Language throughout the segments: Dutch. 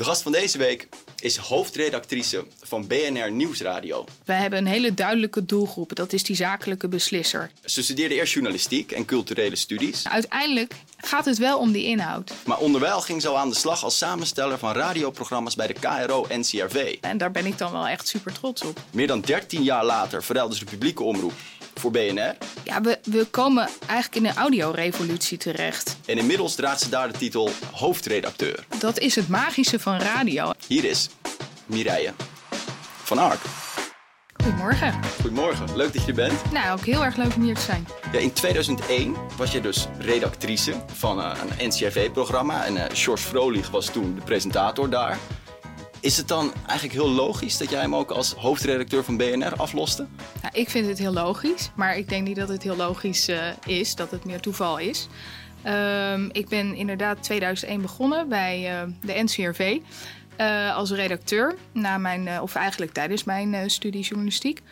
De gast van deze week is hoofdredactrice van BNR Nieuwsradio. Wij hebben een hele duidelijke doelgroep, dat is die zakelijke beslisser. Ze studeerde eerst journalistiek en culturele studies. Uiteindelijk gaat het wel om die inhoud. Maar onderwijl ging ze al aan de slag als samensteller van radioprogramma's bij de KRO-NCRV. En daar ben ik dan wel echt super trots op. Meer dan 13 jaar later verruilde ze de publieke omroep voor BNR. Ja, we, we komen eigenlijk in een audiorevolutie terecht. En inmiddels draagt ze daar de titel hoofdredacteur. Dat is het magische van radio. Hier is Mireille van Ark. Goedemorgen. Goedemorgen, leuk dat je er bent. Nou, ook heel erg leuk om hier te zijn. Ja, in 2001 was je dus redactrice van uh, een NCRV-programma. En uh, George Frolich was toen de presentator daar. Is het dan eigenlijk heel logisch dat jij hem ook als hoofdredacteur van BNR afloste? Nou, ik vind het heel logisch, maar ik denk niet dat het heel logisch uh, is, dat het meer toeval is. Um, ik ben inderdaad 2001 begonnen bij uh, de NCRV uh, als redacteur, na mijn, of eigenlijk tijdens mijn studie journalistiek.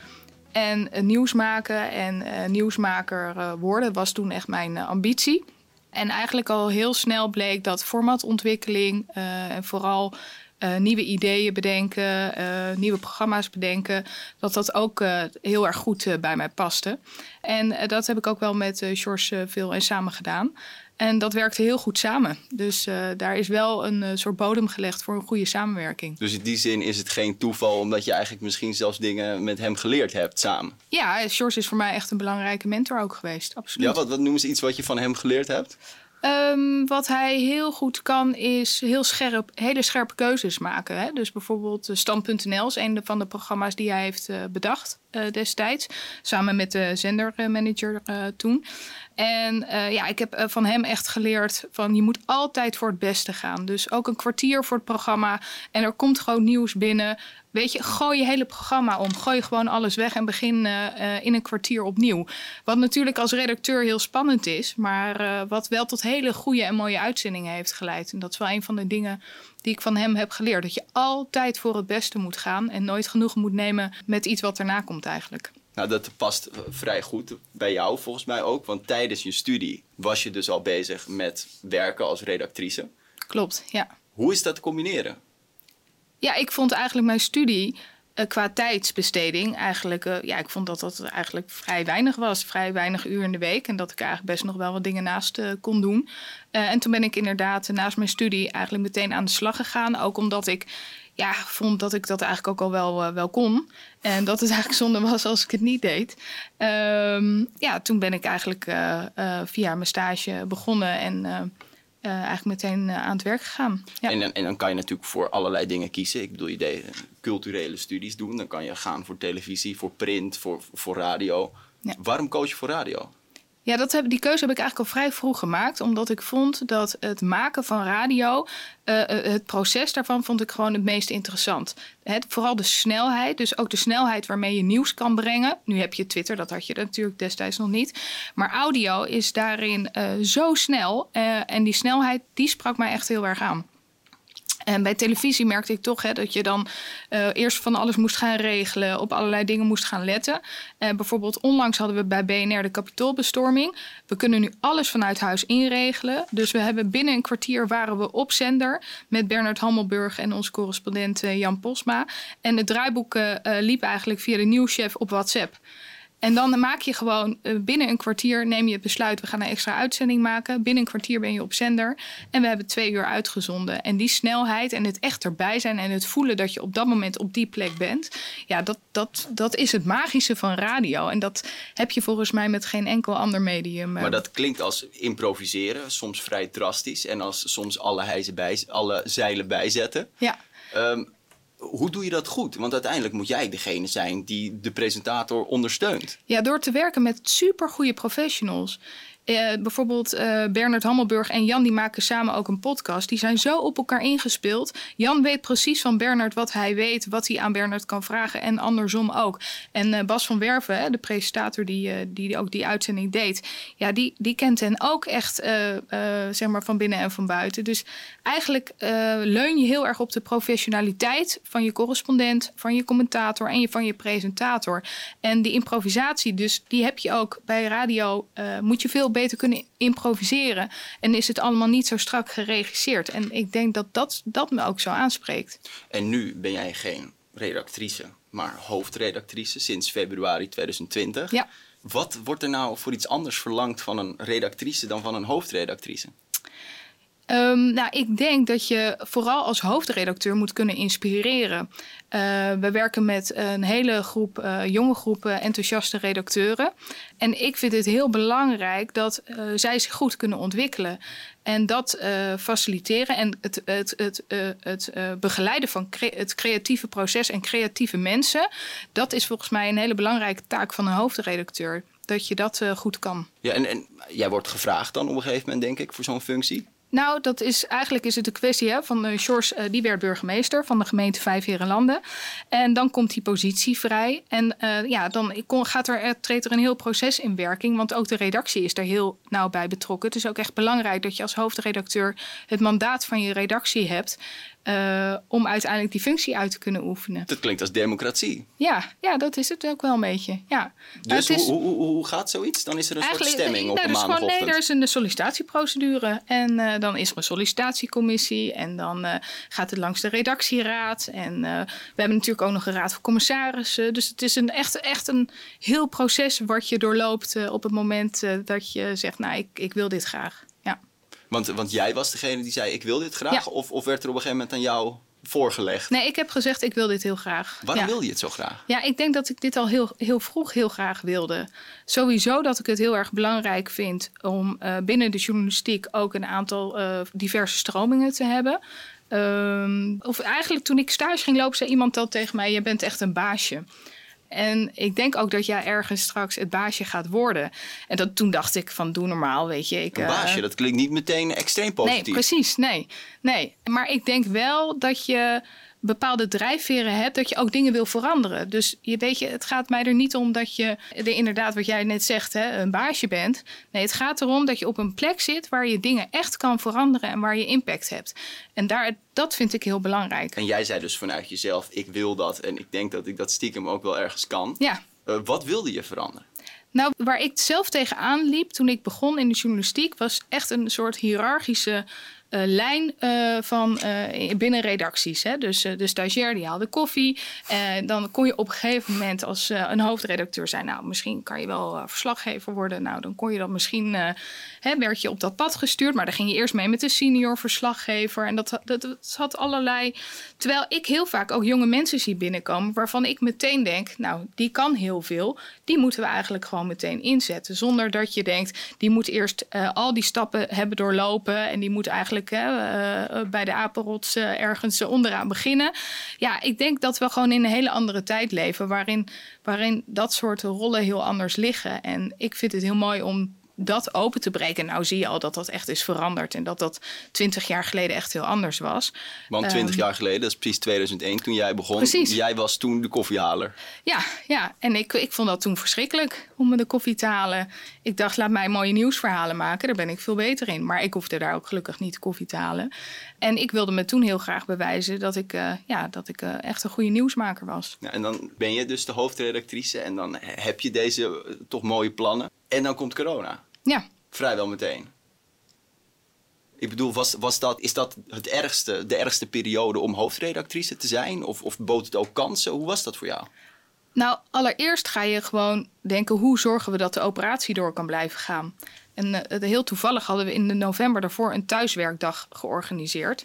En nieuws maken en nieuwsmaker worden was toen echt mijn ambitie. En eigenlijk al heel snel bleek dat formatontwikkeling en vooral uh, nieuwe ideeën bedenken, uh, nieuwe programma's bedenken, dat dat ook uh, heel erg goed bij mij paste. En dat heb ik ook wel met George veel en samen gedaan. En dat werkte heel goed samen. Dus daar is wel een soort bodem gelegd voor een goede samenwerking. Dus in die zin is het geen toeval, omdat je eigenlijk misschien zelfs dingen met hem geleerd hebt samen. Ja, George is voor mij echt een belangrijke mentor ook geweest. Absoluut. Ja, wat, wat noemen ze iets wat je van hem geleerd hebt? Um, wat hij heel goed kan, is heel scherp, hele scherpe keuzes maken. Hè? Dus bijvoorbeeld Stand.nl is een van de programma's die hij heeft uh, bedacht destijds. Samen met de zendermanager uh, toen. En ja, ik heb van hem echt geleerd van je moet altijd voor het beste gaan. Dus ook een kwartier voor het programma. En er komt gewoon nieuws binnen. Weet je, gooi je hele programma om. Gooi gewoon alles weg en begin in een kwartier opnieuw. Wat natuurlijk als redacteur heel spannend is, maar wat wel tot hele goede en mooie uitzendingen heeft geleid. En dat is wel een van de dingen die ik van hem heb geleerd. Dat je altijd voor het beste moet gaan en nooit genoeg moet nemen met iets wat erna komt eigenlijk. Nou, dat past vrij goed bij jou volgens mij ook. Want tijdens je studie was je dus al bezig met werken als redactrice. Klopt, ja. Hoe is dat te combineren? Ja, ik vond eigenlijk mijn studie qua tijdsbesteding eigenlijk... Uh, ja, ik vond dat dat eigenlijk vrij weinig was. Vrij weinig uur in de week. En dat ik eigenlijk best nog wel wat dingen naast uh, kon doen. en toen ben ik inderdaad naast mijn studie eigenlijk meteen aan de slag gegaan. Ook omdat ik ja, vond dat ik dat eigenlijk ook al wel, wel kon. En dat het eigenlijk zonde was als ik het niet deed. Um, ja, toen ben ik eigenlijk via mijn stage begonnen en... Uh, eigenlijk meteen uh, aan het werk gegaan. Ja. En, en, dan kan je natuurlijk voor allerlei dingen kiezen. Ik bedoel, je deed culturele studies doen. Dan kan je gaan voor televisie, voor print, voor, voor radio. Ja. Waarom koos je voor radio? Ja, dat heb, die keuze heb ik eigenlijk al vrij vroeg gemaakt. Omdat ik vond dat het maken van radio, uh, het proces daarvan vond ik gewoon het meest interessant. Vooral de snelheid, dus ook de snelheid waarmee je nieuws kan brengen. Nu heb je Twitter, dat had je natuurlijk destijds nog niet. Maar audio is daarin uh, zo snel. En die snelheid, die sprak mij echt heel erg aan. En bij televisie merkte ik toch hè, dat je dan uh, eerst van alles moest gaan regelen, op allerlei dingen moest gaan letten. Uh, bijvoorbeeld onlangs hadden we bij BNR de kapitoolbestorming. We kunnen nu alles vanuit huis inregelen. Dus we hebben binnen een kwartier waren we op zender met Bernard Hammelburg en onze correspondent uh, Jan Posma. En het draaiboek liep eigenlijk via de nieuwschef op WhatsApp. En dan maak je gewoon uh, binnen een kwartier neem je het besluit, we gaan een extra uitzending maken. Binnen een kwartier ben je op zender. En we hebben twee uur uitgezonden. En die snelheid en het echt erbij zijn en het voelen dat je op dat moment op die plek bent. Ja, dat, dat, dat is het magische van radio. En dat heb je volgens mij met geen enkel ander medium. Maar dat klinkt als improviseren, soms vrij drastisch. En als soms alle, bij, alle zeilen bijzetten. Ja. Um, hoe doe je dat goed? Want uiteindelijk moet jij degene zijn die de presentator ondersteunt. Ja, door te werken met supergoeie professionals. Uh, bijvoorbeeld uh, Bernard Hammelburg en Jan die maken samen ook een podcast. Die zijn zo op elkaar ingespeeld. Jan weet precies van Bernard wat hij weet, wat hij aan Bernard kan vragen en andersom ook. En uh, Bas van Werven, de presentator die, die ook die uitzending deed, ja, die, die kent hen ook echt zeg maar van binnen en van buiten. Dus eigenlijk leun je heel erg op de professionaliteit van je correspondent, van je commentator en je, van je presentator. En die improvisatie, dus die heb je ook bij radio, moet je veel beter kunnen improviseren. En is het allemaal niet zo strak geregisseerd. En ik denk dat dat, dat me ook zo aanspreekt. En nu ben jij geen redactrice, maar hoofdredactrice sinds februari 2020. Ja. Wat wordt er nou voor iets anders verlangd van een redactrice dan van een hoofdredactrice? Um, nou, ik denk dat je vooral als hoofdredacteur moet kunnen inspireren. Uh, we werken met een hele groep, uh, jonge groepen enthousiaste redacteuren. En ik vind het heel belangrijk dat uh, zij zich goed kunnen ontwikkelen. En dat faciliteren en het, het, het, het begeleiden van het creatieve proces en creatieve mensen. Dat is volgens mij een hele belangrijke taak van een hoofdredacteur. Dat je dat goed kan. Ja, en, en jij wordt gevraagd dan op een gegeven moment, denk ik, voor zo'n functie? Nou, dat is eigenlijk is het een kwestie hè, van uh, George, uh, die werd burgemeester van de gemeente Vijfherenlanden. En dan komt die positie vrij. En uh, ja, dan gaat er, er, treedt er een heel proces in werking. Want ook de redactie is daar heel nauw bij betrokken. Het is ook echt belangrijk dat je als hoofdredacteur het mandaat van je redactie hebt. Uh, om uiteindelijk die functie uit te kunnen oefenen. Dat klinkt als democratie. Ja, ja dat is het ook wel een beetje. Ja. Dus is, hoe, hoe, hoe, gaat zoiets? Dan is er een soort stemming op nou, een maandagochtend? Nee, er is een sollicitatieprocedure. En uh, dan is er een sollicitatiecommissie. En dan uh, gaat het langs de redactieraad. En we hebben natuurlijk ook nog een raad van commissarissen. Dus het is een, echt, echt een heel proces wat je doorloopt op het moment dat je zegt... nou, ik, ik wil dit graag. Want, want jij was degene die zei: Ik wil dit graag? Of, of werd er op een gegeven moment aan jou voorgelegd? Nee, ik heb gezegd: Ik wil dit heel graag. Waarom wil je het zo graag? Ja, ik denk dat ik dit al heel, heel vroeg heel graag wilde. Sowieso dat ik het heel erg belangrijk vind om uh, binnen de journalistiek ook een aantal uh, diverse stromingen te hebben. Um, of eigenlijk toen ik stage ging lopen, zei iemand al tegen mij: Je bent echt een baasje. En ik denk ook dat jij ergens straks het baasje gaat worden. En dat, toen dacht ik van doe normaal, weet je. Ik, een baasje, uh, dat klinkt niet meteen extreem positief. Nee, precies, nee. nee. Maar ik denk wel dat je bepaalde drijfveren hebt, dat je ook dingen wil veranderen. Dus je weet je, het gaat mij er niet om dat je er inderdaad, wat jij net zegt, hè, een baasje bent. Nee, het gaat erom dat je op een plek zit waar je dingen echt kan veranderen en waar je impact hebt. En daar, dat vind ik heel belangrijk. En jij zei dus vanuit jezelf, ik wil dat en ik denk dat ik dat stiekem ook wel ergens kan. Ja. Uh, wat wilde je veranderen? Nou, waar ik zelf tegenaan liep toen ik begon in de journalistiek, was echt een soort hiërarchische uh, lijn uh, van uh, binnen redacties. Hè? Dus de stagiair die haalde koffie. dan kon je op een gegeven moment als een hoofdredacteur zijn. Nou, misschien kan je wel verslaggever worden. Nou, dan kon je dat misschien. hè, werd je op dat pad gestuurd. Maar dan ging je eerst mee met de senior verslaggever. En dat, dat, dat had allerlei. Terwijl ik heel vaak ook jonge mensen zie binnenkomen. waarvan ik meteen denk. Nou, die kan heel veel. Die moeten we eigenlijk gewoon meteen inzetten. Zonder dat je denkt. die moet eerst al die stappen hebben doorlopen. En die moet eigenlijk Hè, uh, bij de apenrots uh, ergens onderaan beginnen. Ja, ik denk dat we gewoon in een hele andere tijd leven. Waarin, waarin dat soort rollen heel anders liggen. En ik vind het heel mooi om dat open te breken. Nou zie je al dat dat echt is veranderd. En dat dat twintig jaar geleden echt heel anders was. Want twintig um, jaar geleden, dat is precies 2001 toen jij begon. Precies. Jij was toen de koffiehaler. Ja, ja. en ik, ik vond dat toen verschrikkelijk om me de koffie te halen. Ik dacht, laat mij mooie nieuwsverhalen maken. Daar ben ik veel beter in. Maar ik hoefde daar ook gelukkig niet de koffie te halen. En ik wilde me toen heel graag bewijzen dat ik, uh, ja, dat ik uh, echt een goede nieuwsmaker was. Ja, en dan ben je dus de hoofdredactrice en dan heb je deze uh, toch mooie plannen. En dan komt corona. Ja. Vrijwel meteen. Ik bedoel, was, was dat, is dat het ergste, de ergste periode om hoofdredactrice te zijn? Of, of bood het ook kansen? Hoe was dat voor jou? Nou, allereerst ga je gewoon denken: hoe zorgen we dat de operatie door kan blijven gaan? En uh, heel toevallig hadden we in de november daarvoor een thuiswerkdag georganiseerd.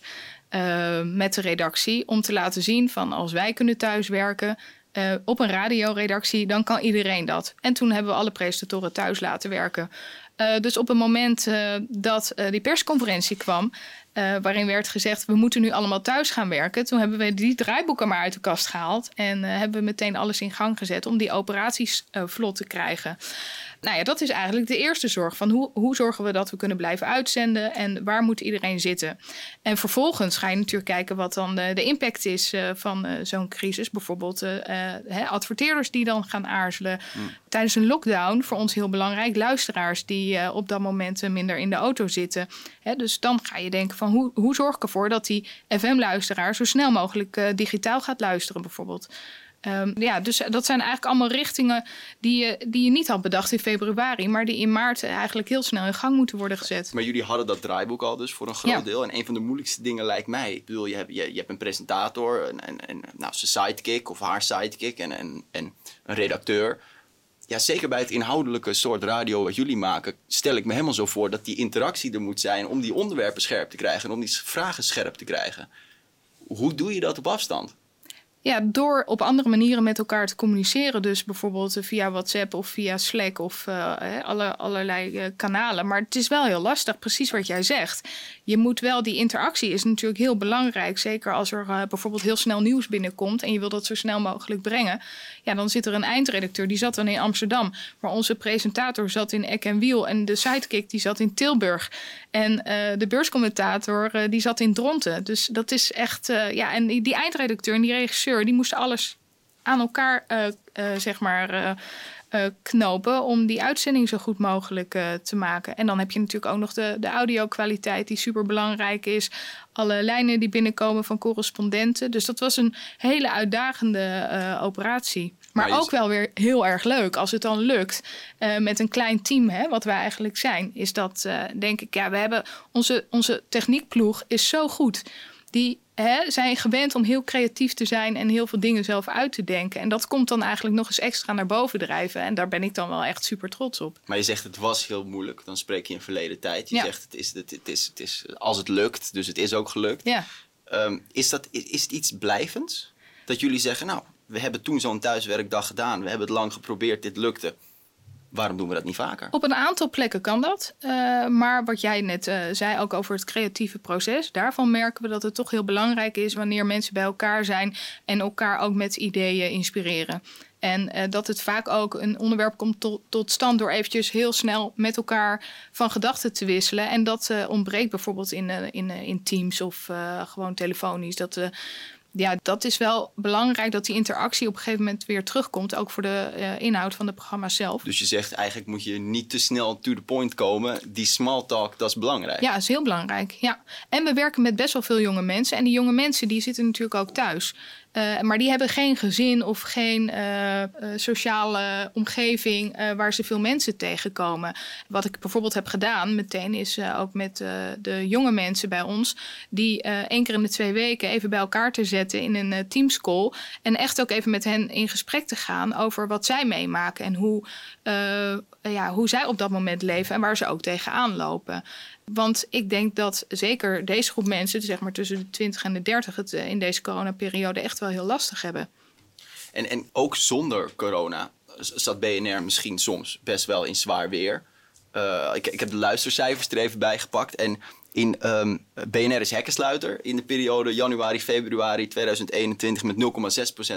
Uh, met de redactie. Om te laten zien van als wij kunnen thuiswerken. Uh, op een radioredactie, dan kan iedereen dat. En toen hebben we alle presentatoren thuis laten werken. Uh, dus op het moment uh, dat die persconferentie kwam, waarin werd gezegd: we moeten nu allemaal thuis gaan werken. Toen hebben we die draaiboeken maar uit de kast gehaald en hebben we meteen alles in gang gezet om die operaties vlot te krijgen nou ja, dat is eigenlijk de eerste zorg. Van hoe, hoe zorgen we dat we kunnen blijven uitzenden en waar moet iedereen zitten? En vervolgens ga je natuurlijk kijken wat dan de, de impact is van zo'n crisis. Bijvoorbeeld hè, adverteerders die dan gaan aarzelen. Hmm. Tijdens een lockdown, voor ons heel belangrijk, luisteraars die op dat moment minder in de auto zitten. Hè, dus dan ga je denken van hoe, hoe zorg ik ervoor dat die FM-luisteraar zo snel mogelijk digitaal gaat luisteren bijvoorbeeld. Ehm, ja, dus dat zijn eigenlijk allemaal richtingen die je, die je niet had bedacht in februari, maar die in maart eigenlijk heel snel in gang moeten worden gezet. Maar jullie hadden dat draaiboek al dus voor een groot deel. En een van de moeilijkste dingen lijkt mij, ik bedoel, je hebt, je, je hebt een presentator, en, en, en nou, zijn sidekick of haar sidekick en, en, en een redacteur ja, zeker bij het inhoudelijke soort radio wat jullie maken, stel ik me helemaal zo voor dat die interactie er moet zijn om die onderwerpen scherp te krijgen en om die vragen scherp te krijgen. Hoe doe je dat op afstand? Ja, door op andere manieren met elkaar te communiceren. Dus bijvoorbeeld via WhatsApp of via Slack of uh, alle, allerlei uh, kanalen. Maar het is wel heel lastig, precies wat jij zegt. Je moet wel, die interactie is natuurlijk heel belangrijk. Zeker als er uh, bijvoorbeeld heel snel nieuws binnenkomt en je wil dat zo snel mogelijk brengen. Ja, dan zit er een eindredacteur, die zat dan in Amsterdam. Maar onze presentator zat in Eck en Wiel en de sidekick die zat in Tilburg. En de beurscommentator die zat in Dronten. Dus dat is echt, ja, en die, die eindredacteur en die regisseur die moesten alles aan elkaar uh, uh, zeg maar, uh, knopen om die uitzending zo goed mogelijk te maken. En dan heb je natuurlijk ook nog de, de audio-kwaliteit die super belangrijk is. Alle lijnen die binnenkomen van correspondenten. Dus dat was een hele uitdagende operatie. Maar, maar ook wel weer heel erg leuk als het dan lukt. met een klein team, hè, wat wij eigenlijk zijn, is dat denk ik, ja, we hebben onze, onze techniekploeg is zo goed. Die hè, zijn gewend om heel creatief te zijn en heel veel dingen zelf uit te denken. En dat komt dan eigenlijk nog eens extra naar boven drijven. En daar ben ik dan wel echt super trots op. Maar je zegt het was heel moeilijk. Dan spreek je in verleden tijd. Je zegt het is, het, het, is, het is als het lukt, dus het is ook gelukt. Ja. Um, is, dat, is, is het iets blijvends? Dat jullie zeggen, nou, we hebben toen zo'n thuiswerkdag gedaan. We hebben het lang geprobeerd, dit lukte waarom doen we dat niet vaker? Op een aantal plekken kan dat. Uh, maar wat jij net uh, zei, ook over het creatieve proces, daarvan merken we dat het toch heel belangrijk is wanneer mensen bij elkaar zijn en elkaar ook met ideeën inspireren. En uh, dat het vaak ook een onderwerp komt tot, tot, stand door eventjes heel snel met elkaar van gedachten te wisselen. En dat ontbreekt bijvoorbeeld in, in, in Teams of gewoon telefonisch. Dat ja, dat is wel belangrijk dat die interactie op een gegeven moment weer terugkomt. Ook voor de uh, inhoud van de programma's zelf. Dus je zegt eigenlijk moet je niet te snel to the point komen. Die small talk, dat is belangrijk. Ja, dat is heel belangrijk. Ja. En we werken met best wel veel jonge mensen. En die jonge mensen die zitten natuurlijk ook thuis. Uh, maar die hebben geen gezin of geen uh, uh, sociale omgeving waar ze veel mensen tegenkomen. Wat ik bijvoorbeeld heb gedaan meteen is ook met de jonge mensen bij ons, die één keer in de twee weken even bij elkaar te zetten in een teamscall. En echt ook even met hen in gesprek te gaan over wat zij meemaken en hoe, ja, hoe zij op dat moment leven en waar ze ook tegenaan lopen. Want ik denk dat zeker deze groep mensen, zeg maar tussen de 20 en de 30, het in deze coronaperiode echt wel heel lastig hebben. En, en ook zonder corona zat BNR misschien soms best wel in zwaar weer. Uh, ik, ik heb de luistercijfers er even bij gepakt. En in ehm, BNR is hekkensluiter in de periode januari-februari 2021 met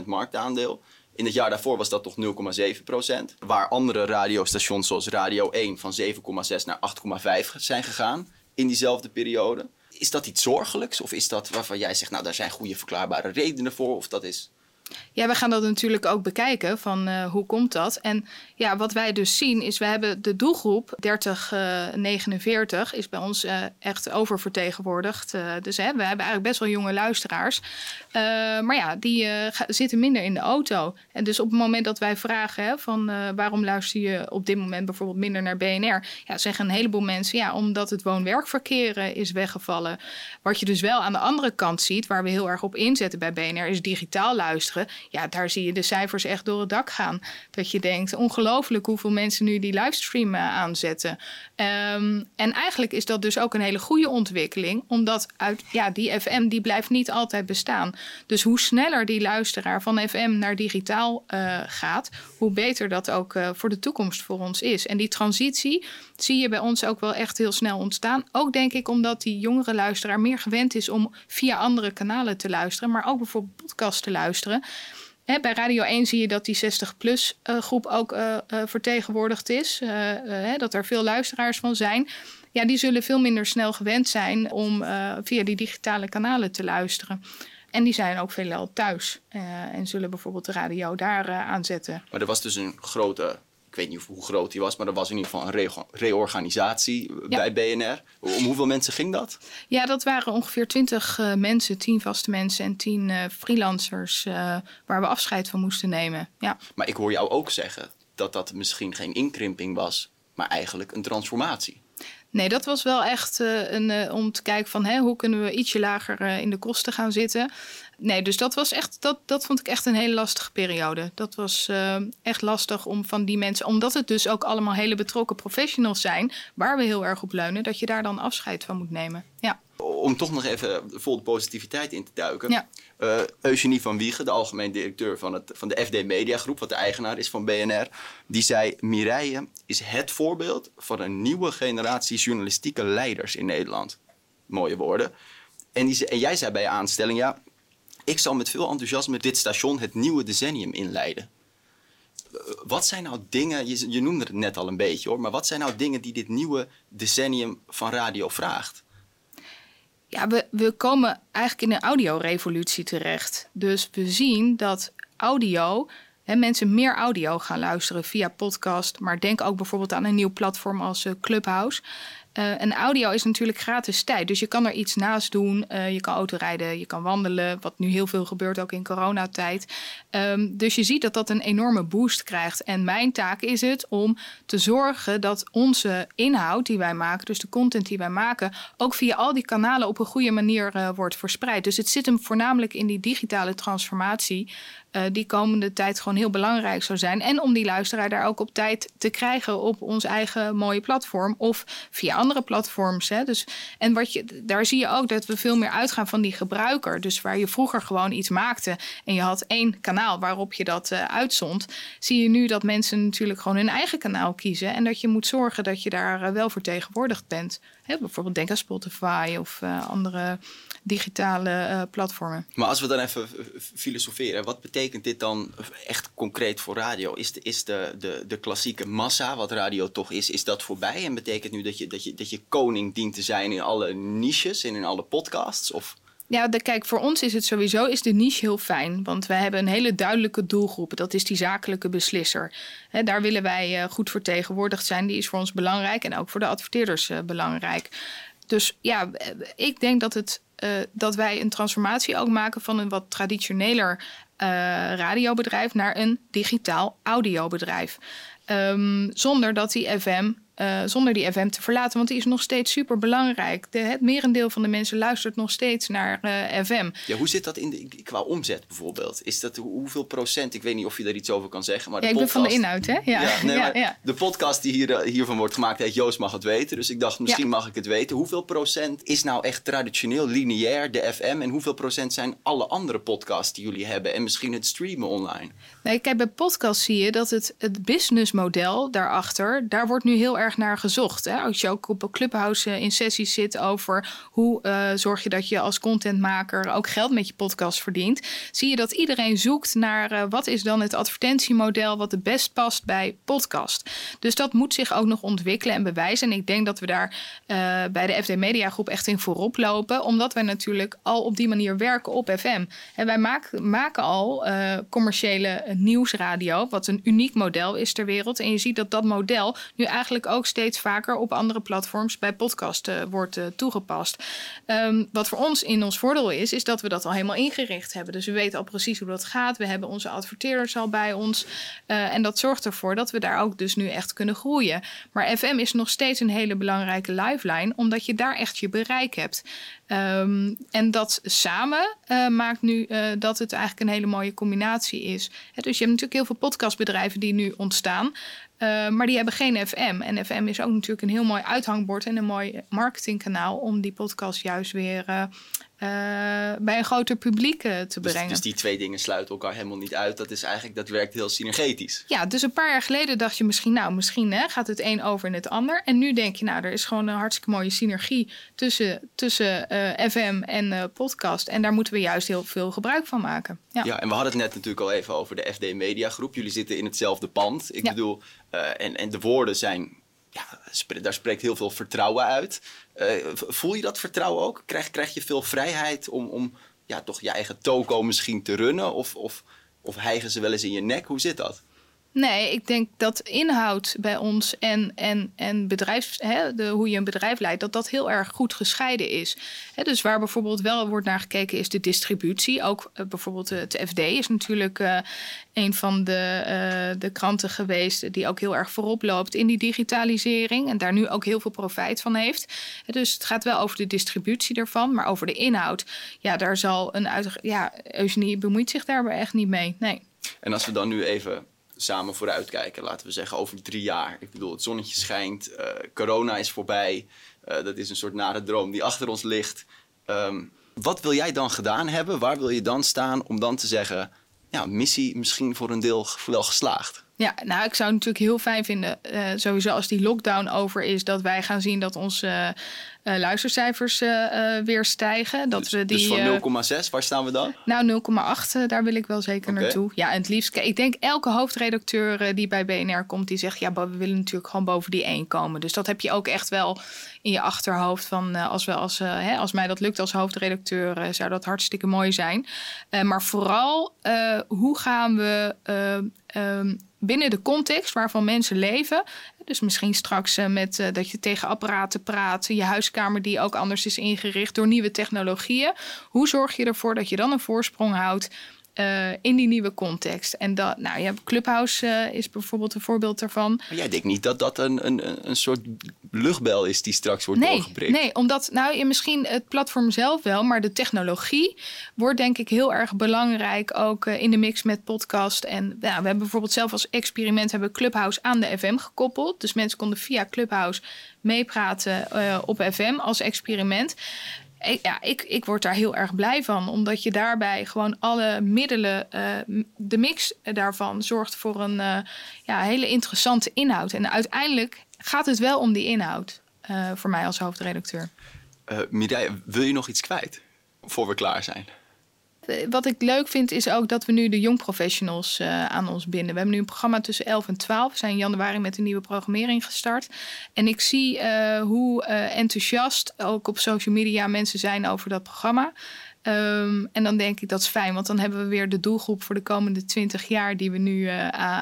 0,6% marktaandeel. In het jaar daarvoor was dat toch 0,7%. Waar andere radiostations zoals Radio 1 van 7,6 naar 8,5 zijn gegaan in diezelfde periode. Is dat iets zorgelijks of is dat waarvan jij zegt, nou daar zijn goede verklaarbare redenen voor of dat is ja, we gaan dat natuurlijk ook bekijken van uh, hoe komt dat. En ja, wat wij dus zien is, we hebben de doelgroep 3049 uh, is bij ons uh, echt oververtegenwoordigd. dus hè, we hebben eigenlijk best wel jonge luisteraars. maar ja, die zitten minder in de auto. En dus op het moment dat wij vragen hè, van waarom luister je op dit moment bijvoorbeeld minder naar BNR? Ja, zeggen een heleboel mensen ja, omdat het woon-werkverkeer is weggevallen. Wat je dus wel aan de andere kant ziet, waar we heel erg op inzetten bij BNR, is digitaal luisteren ja, daar zie je de cijfers echt door het dak gaan. Dat je denkt, ongelooflijk hoeveel mensen nu die livestream uh, aanzetten. Um, en eigenlijk is dat dus ook een hele goede ontwikkeling, omdat uit, ja, die FM die blijft niet altijd bestaan. Dus hoe sneller die luisteraar van FM naar digitaal uh, gaat, hoe beter dat ook uh, voor de toekomst voor ons is. En die transitie zie je bij ons ook wel echt heel snel ontstaan. Ook denk ik omdat die jongere luisteraar meer gewend is om via andere kanalen te luisteren, maar ook bijvoorbeeld podcast te luisteren. Bij Radio 1 zie je dat die 60-plus uh, groep ook uh, uh, vertegenwoordigd is. dat er veel luisteraars van zijn. Ja, die zullen veel minder snel gewend zijn om via die digitale kanalen te luisteren. En die zijn ook veelal thuis en zullen bijvoorbeeld de radio daar aanzetten. Maar er was dus een grote weet niet hoe groot die was, maar er was in ieder geval een reorganisatie bij BNR. Om hoeveel mensen ging dat? Ja, dat waren ongeveer 20 uh, mensen, 10 vaste mensen en 10 uh, freelancers waar we afscheid van moesten nemen. Ja. Maar ik hoor jou ook zeggen dat dat misschien geen inkrimping was, maar eigenlijk een transformatie. Nee, dat was wel echt uh, een, uh, om te kijken van hè, hoe kunnen we ietsje lager uh, in de kosten gaan zitten. Nee, dus dat was echt, dat, dat vond ik echt een hele lastige periode. Dat was echt lastig om van die mensen, omdat het dus ook allemaal hele betrokken professionals zijn, waar we heel erg op leunen, dat je daar dan afscheid van moet nemen. Ja om toch nog even vol de positiviteit in te duiken. Ja. Uh, Eugenie van Wiegen, de algemeen directeur van, het, van de FD Media Groep, wat de eigenaar is van BNR, die zei: Mireille is het voorbeeld van een nieuwe generatie journalistieke leiders in Nederland. Mooie woorden. En, die, en jij zei bij je aanstelling: ja, ik zal met veel enthousiasme dit station het nieuwe decennium inleiden. Eh, wat zijn nou dingen, je, noemde het net al een beetje hoor, maar wat zijn nou dingen die dit nieuwe decennium van radio vraagt? Ja, we, we komen eigenlijk in een audiorevolutie terecht. Dus we zien dat audio, hè, mensen meer audio gaan luisteren via podcast. Maar denk ook bijvoorbeeld aan een nieuw platform als uh, Clubhouse. Uh, en audio is natuurlijk gratis tijd. Dus je kan er iets naast doen. Uh, je kan autorijden, je kan wandelen. Wat nu heel veel gebeurt, ook in coronatijd. Um, dus je ziet dat dat een enorme boost krijgt. En mijn taak is het om te zorgen dat onze inhoud die wij maken, dus de content die wij maken, ook via al die kanalen op een goede manier uh, wordt verspreid. Dus het zit hem voornamelijk in die digitale transformatie. Die komende tijd gewoon heel belangrijk zou zijn. En om die luisteraar daar ook op tijd te krijgen op ons eigen mooie platform of via platforms. Hè. Dus, en wat je, daar zie je ook dat we veel meer uitgaan van die gebruiker. Dus waar je vroeger gewoon iets maakte en je had één kanaal waarop je dat uh, uitzond, zie je nu dat mensen natuurlijk gewoon hun eigen kanaal kiezen. En dat je moet zorgen dat je daar uh, wel vertegenwoordigd bent. Bijvoorbeeld denk aan Spotify of uh, andere digitale platformen. Maar als we dan even filosoferen, wat betekent dit dan echt concreet voor radio? Is de, is de, de, de klassieke massa, wat radio toch is, is dat voorbij? En betekent nu dat je, dat je, dat je koning dient te zijn in alle niches en in alle podcasts? Of... Ja, kijk, voor ons is het sowieso is de niche heel fijn. Want wij hebben een hele duidelijke doelgroep. Dat is die zakelijke beslisser. Daar willen wij uh, goed vertegenwoordigd zijn. Die is voor ons belangrijk en ook voor de adverteerders uh, belangrijk. Dus ja, ik denk dat, het, dat wij een transformatie ook maken van een wat traditioneler radiobedrijf naar een digitaal audiobedrijf. Um, zonder dat die FM uh, zonder die FM te verlaten. Want die is nog steeds super belangrijk. De, het merendeel van de mensen luistert nog steeds naar uh, FM. Ja, hoe zit dat in de, qua omzet bijvoorbeeld? Is dat hoeveel procent? Ik weet niet of je daar iets over kan zeggen. Maar de ja, ik ben van de inhoud, hè? Ja, ja, nee, ja, ja. De podcast die hier, eh, hiervan wordt gemaakt heet Joost mag het weten. Dus ik dacht, misschien mag ik het weten. Hoeveel procent is nou echt traditioneel, lineair, de FM? En hoeveel procent zijn alle andere podcasts die jullie hebben? En misschien het streamen online? Nee, kijk, bij podcasts zie je dat het, het businessmodel daarachter... daar wordt nu heel erg naar gezocht. Hè? Als je ook op clubhouse eh, in sessies zit over hoe uh, zorg je dat je als contentmaker ook geld met je podcast verdient, zie je dat iedereen zoekt naar uh, wat is dan het advertentiemodel wat het best past bij podcast. Dus dat moet zich ook nog ontwikkelen en bewijzen. En ik denk dat we daar bij de FD Media Groep echt in voorop lopen, omdat wij natuurlijk al op die manier werken op FM. En wij maken, maken al commerciële nieuwsradio, wat een uniek model is ter wereld. En je ziet dat dat model nu eigenlijk ook ook steeds vaker op andere platforms bij podcast uh, wordt uh, toegepast. Um, wat voor ons in ons voordeel is, is dat we dat al helemaal ingericht hebben. Dus we weten al precies hoe dat gaat. We hebben onze adverteerders al bij ons. Uh, en dat zorgt ervoor dat we daar ook dus nu echt kunnen groeien. Maar FM is nog steeds een hele belangrijke lifeline, omdat je daar echt je bereik hebt. Um, en dat samen uh, maakt nu dat het eigenlijk een hele mooie combinatie is. Dus je hebt natuurlijk heel veel podcastbedrijven die nu ontstaan. Uh, maar die hebben geen FM. En FM is ook natuurlijk een heel mooi uithangbord en een mooi marketingkanaal om die podcast juist weer uh, bij een groter publiek te dus, brengen. Dus die twee dingen sluiten elkaar helemaal niet uit. Dat is eigenlijk, dat werkt heel synergetisch. Ja, dus een paar jaar geleden dacht je misschien, nou, misschien hè, gaat het een over in het ander. En nu denk je, nou, er is gewoon een hartstikke mooie synergie tussen, tussen FM en podcast. En daar moeten we juist heel veel gebruik van maken. Ja. ja, en we hadden het net natuurlijk al even over de FD Media Groep. Jullie zitten in hetzelfde pand. Ik ja. bedoel, en, en de woorden zijn, ja, daar spreekt heel veel vertrouwen uit. Uh, voel je dat vertrouwen ook? Krijg, krijg je veel vrijheid om, om ja, toch je eigen toko misschien te runnen? Of, of, of hijgen ze wel eens in je nek? Hoe zit dat? Nee, ik denk dat inhoud bij ons en, en, en bedrijfs, hè, de, hoe je een bedrijf leidt, dat dat heel erg goed gescheiden is. Hè, dus waar bijvoorbeeld wel wordt naar gekeken is de distributie. Ook uh, bijvoorbeeld het FD is natuurlijk uh, een van de, de kranten geweest die ook heel erg voorop loopt in die digitalisering en daar nu ook heel veel profijt van heeft. Dus het gaat wel over de distributie ervan, maar over de inhoud, ja, daar zal een uit, ja, Eugenie bemoeit zich daar echt niet mee. Nee. En als we dan nu even samen vooruitkijken, laten we zeggen over drie jaar. Ik bedoel, het zonnetje schijnt, uh, corona is voorbij. Uh, dat is een soort nare droom die achter ons ligt. Um, wat wil jij dan gedaan hebben? Waar wil je dan staan om dan te zeggen, ja, missie misschien voor een deel wel geslaagd? Ja, nou, ik zou het natuurlijk heel fijn vinden, uh, sowieso als die lockdown over is, dat wij gaan zien dat onze uh, luistercijfers uh, weer stijgen. Dat dus, we die, dus van 0,6, waar staan we dan? Nou, 0,8, daar wil ik wel zeker okay. naartoe. Ja, en het liefst, ik denk elke hoofdredacteur die bij BNR komt, die zegt, ja, we willen natuurlijk gewoon boven die 1 komen. Dus dat heb je ook echt wel in je achterhoofd van, als, we, als, hè, als mij dat lukt als hoofdredacteur, zou dat hartstikke mooi zijn. maar vooral, hoe gaan we um, binnen de context waarvan mensen leven. Dus misschien straks uh, met uh, dat je tegen apparaten praat, je huiskamer die ook anders is ingericht door nieuwe technologieën. Hoe zorg je ervoor dat je dan een voorsprong houdt uh, in die nieuwe context. En dat, nou ja, Clubhouse uh, is bijvoorbeeld een voorbeeld daarvan. Maar jij denkt niet dat dat een, een, een soort luchtbel is die straks wordt nee, doorgeprikt? Nee, omdat, nou, misschien het platform zelf wel, maar de technologie wordt denk ik heel erg belangrijk ook uh, in de mix met podcast. En nou, we hebben bijvoorbeeld zelf als experiment hebben Clubhouse aan de FM gekoppeld. Dus mensen konden via Clubhouse meepraten op FM als experiment ik, ja, ik, ik word daar heel erg blij van. Omdat je daarbij gewoon alle middelen, uh, de mix daarvan, zorgt voor een uh, ja, hele interessante inhoud. En uiteindelijk gaat het wel om die inhoud. Uh, voor mij als hoofdredacteur. Mireille, wil je nog iets kwijt? Voor we klaar zijn. Wat ik leuk vind is ook dat we nu de jong professionals uh, aan ons binden. We hebben nu een programma tussen 11 en 12. We zijn in januari met een nieuwe programmering gestart. En ik zie uh, hoe enthousiast ook op social media mensen zijn over dat programma. Um, en dan denk ik dat is fijn, want dan hebben we weer de doelgroep voor de komende 20 jaar die we nu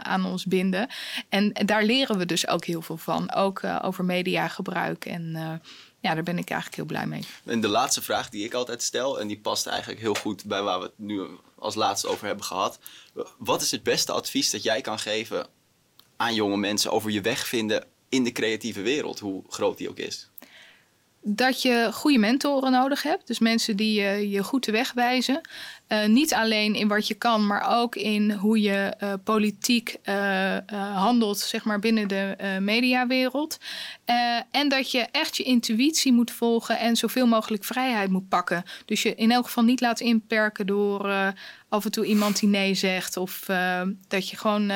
aan ons binden. En, daar leren we dus ook heel veel van. Ook over mediagebruik en ja, daar ben ik eigenlijk heel blij mee. En de laatste vraag die ik altijd stel, en die past eigenlijk heel goed bij waar we het nu als laatste over hebben gehad. Wat is het beste advies dat jij kan geven aan jonge mensen over je weg vinden in de creatieve wereld, hoe groot die ook is? Dat je goede mentoren nodig hebt. Dus mensen die je, je goed de weg wijzen. Uh, niet alleen in wat je kan, maar ook in hoe je uh, politiek handelt, zeg maar binnen de mediawereld. en dat je echt je intuïtie moet volgen en zoveel mogelijk vrijheid moet pakken. Dus je in elk geval niet laat inperken door af en toe iemand die nee zegt. Of dat je gewoon,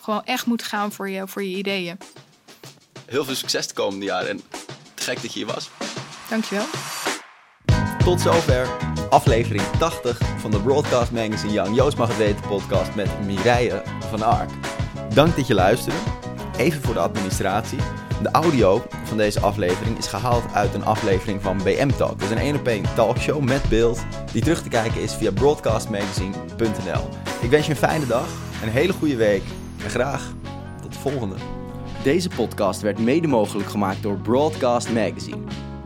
gewoon echt moet gaan voor je, voor je ideeën. Heel veel succes de komende jaren en gek dat je hier was. Dankjewel. Tot zover aflevering 80 van de Broadcast Magazine Young Joost mag het weten podcast met Mireille van Ark. Dank dat je luisterde. Even voor de administratie. De audio van deze aflevering is gehaald uit een aflevering van BM Talk. Dat is een 1 op 1 talkshow met beeld die terug te kijken is via broadcastmagazine.nl. Ik wens je een fijne dag, een hele goede week en graag tot de volgende. Deze podcast werd mede mogelijk gemaakt door Broadcast Magazine.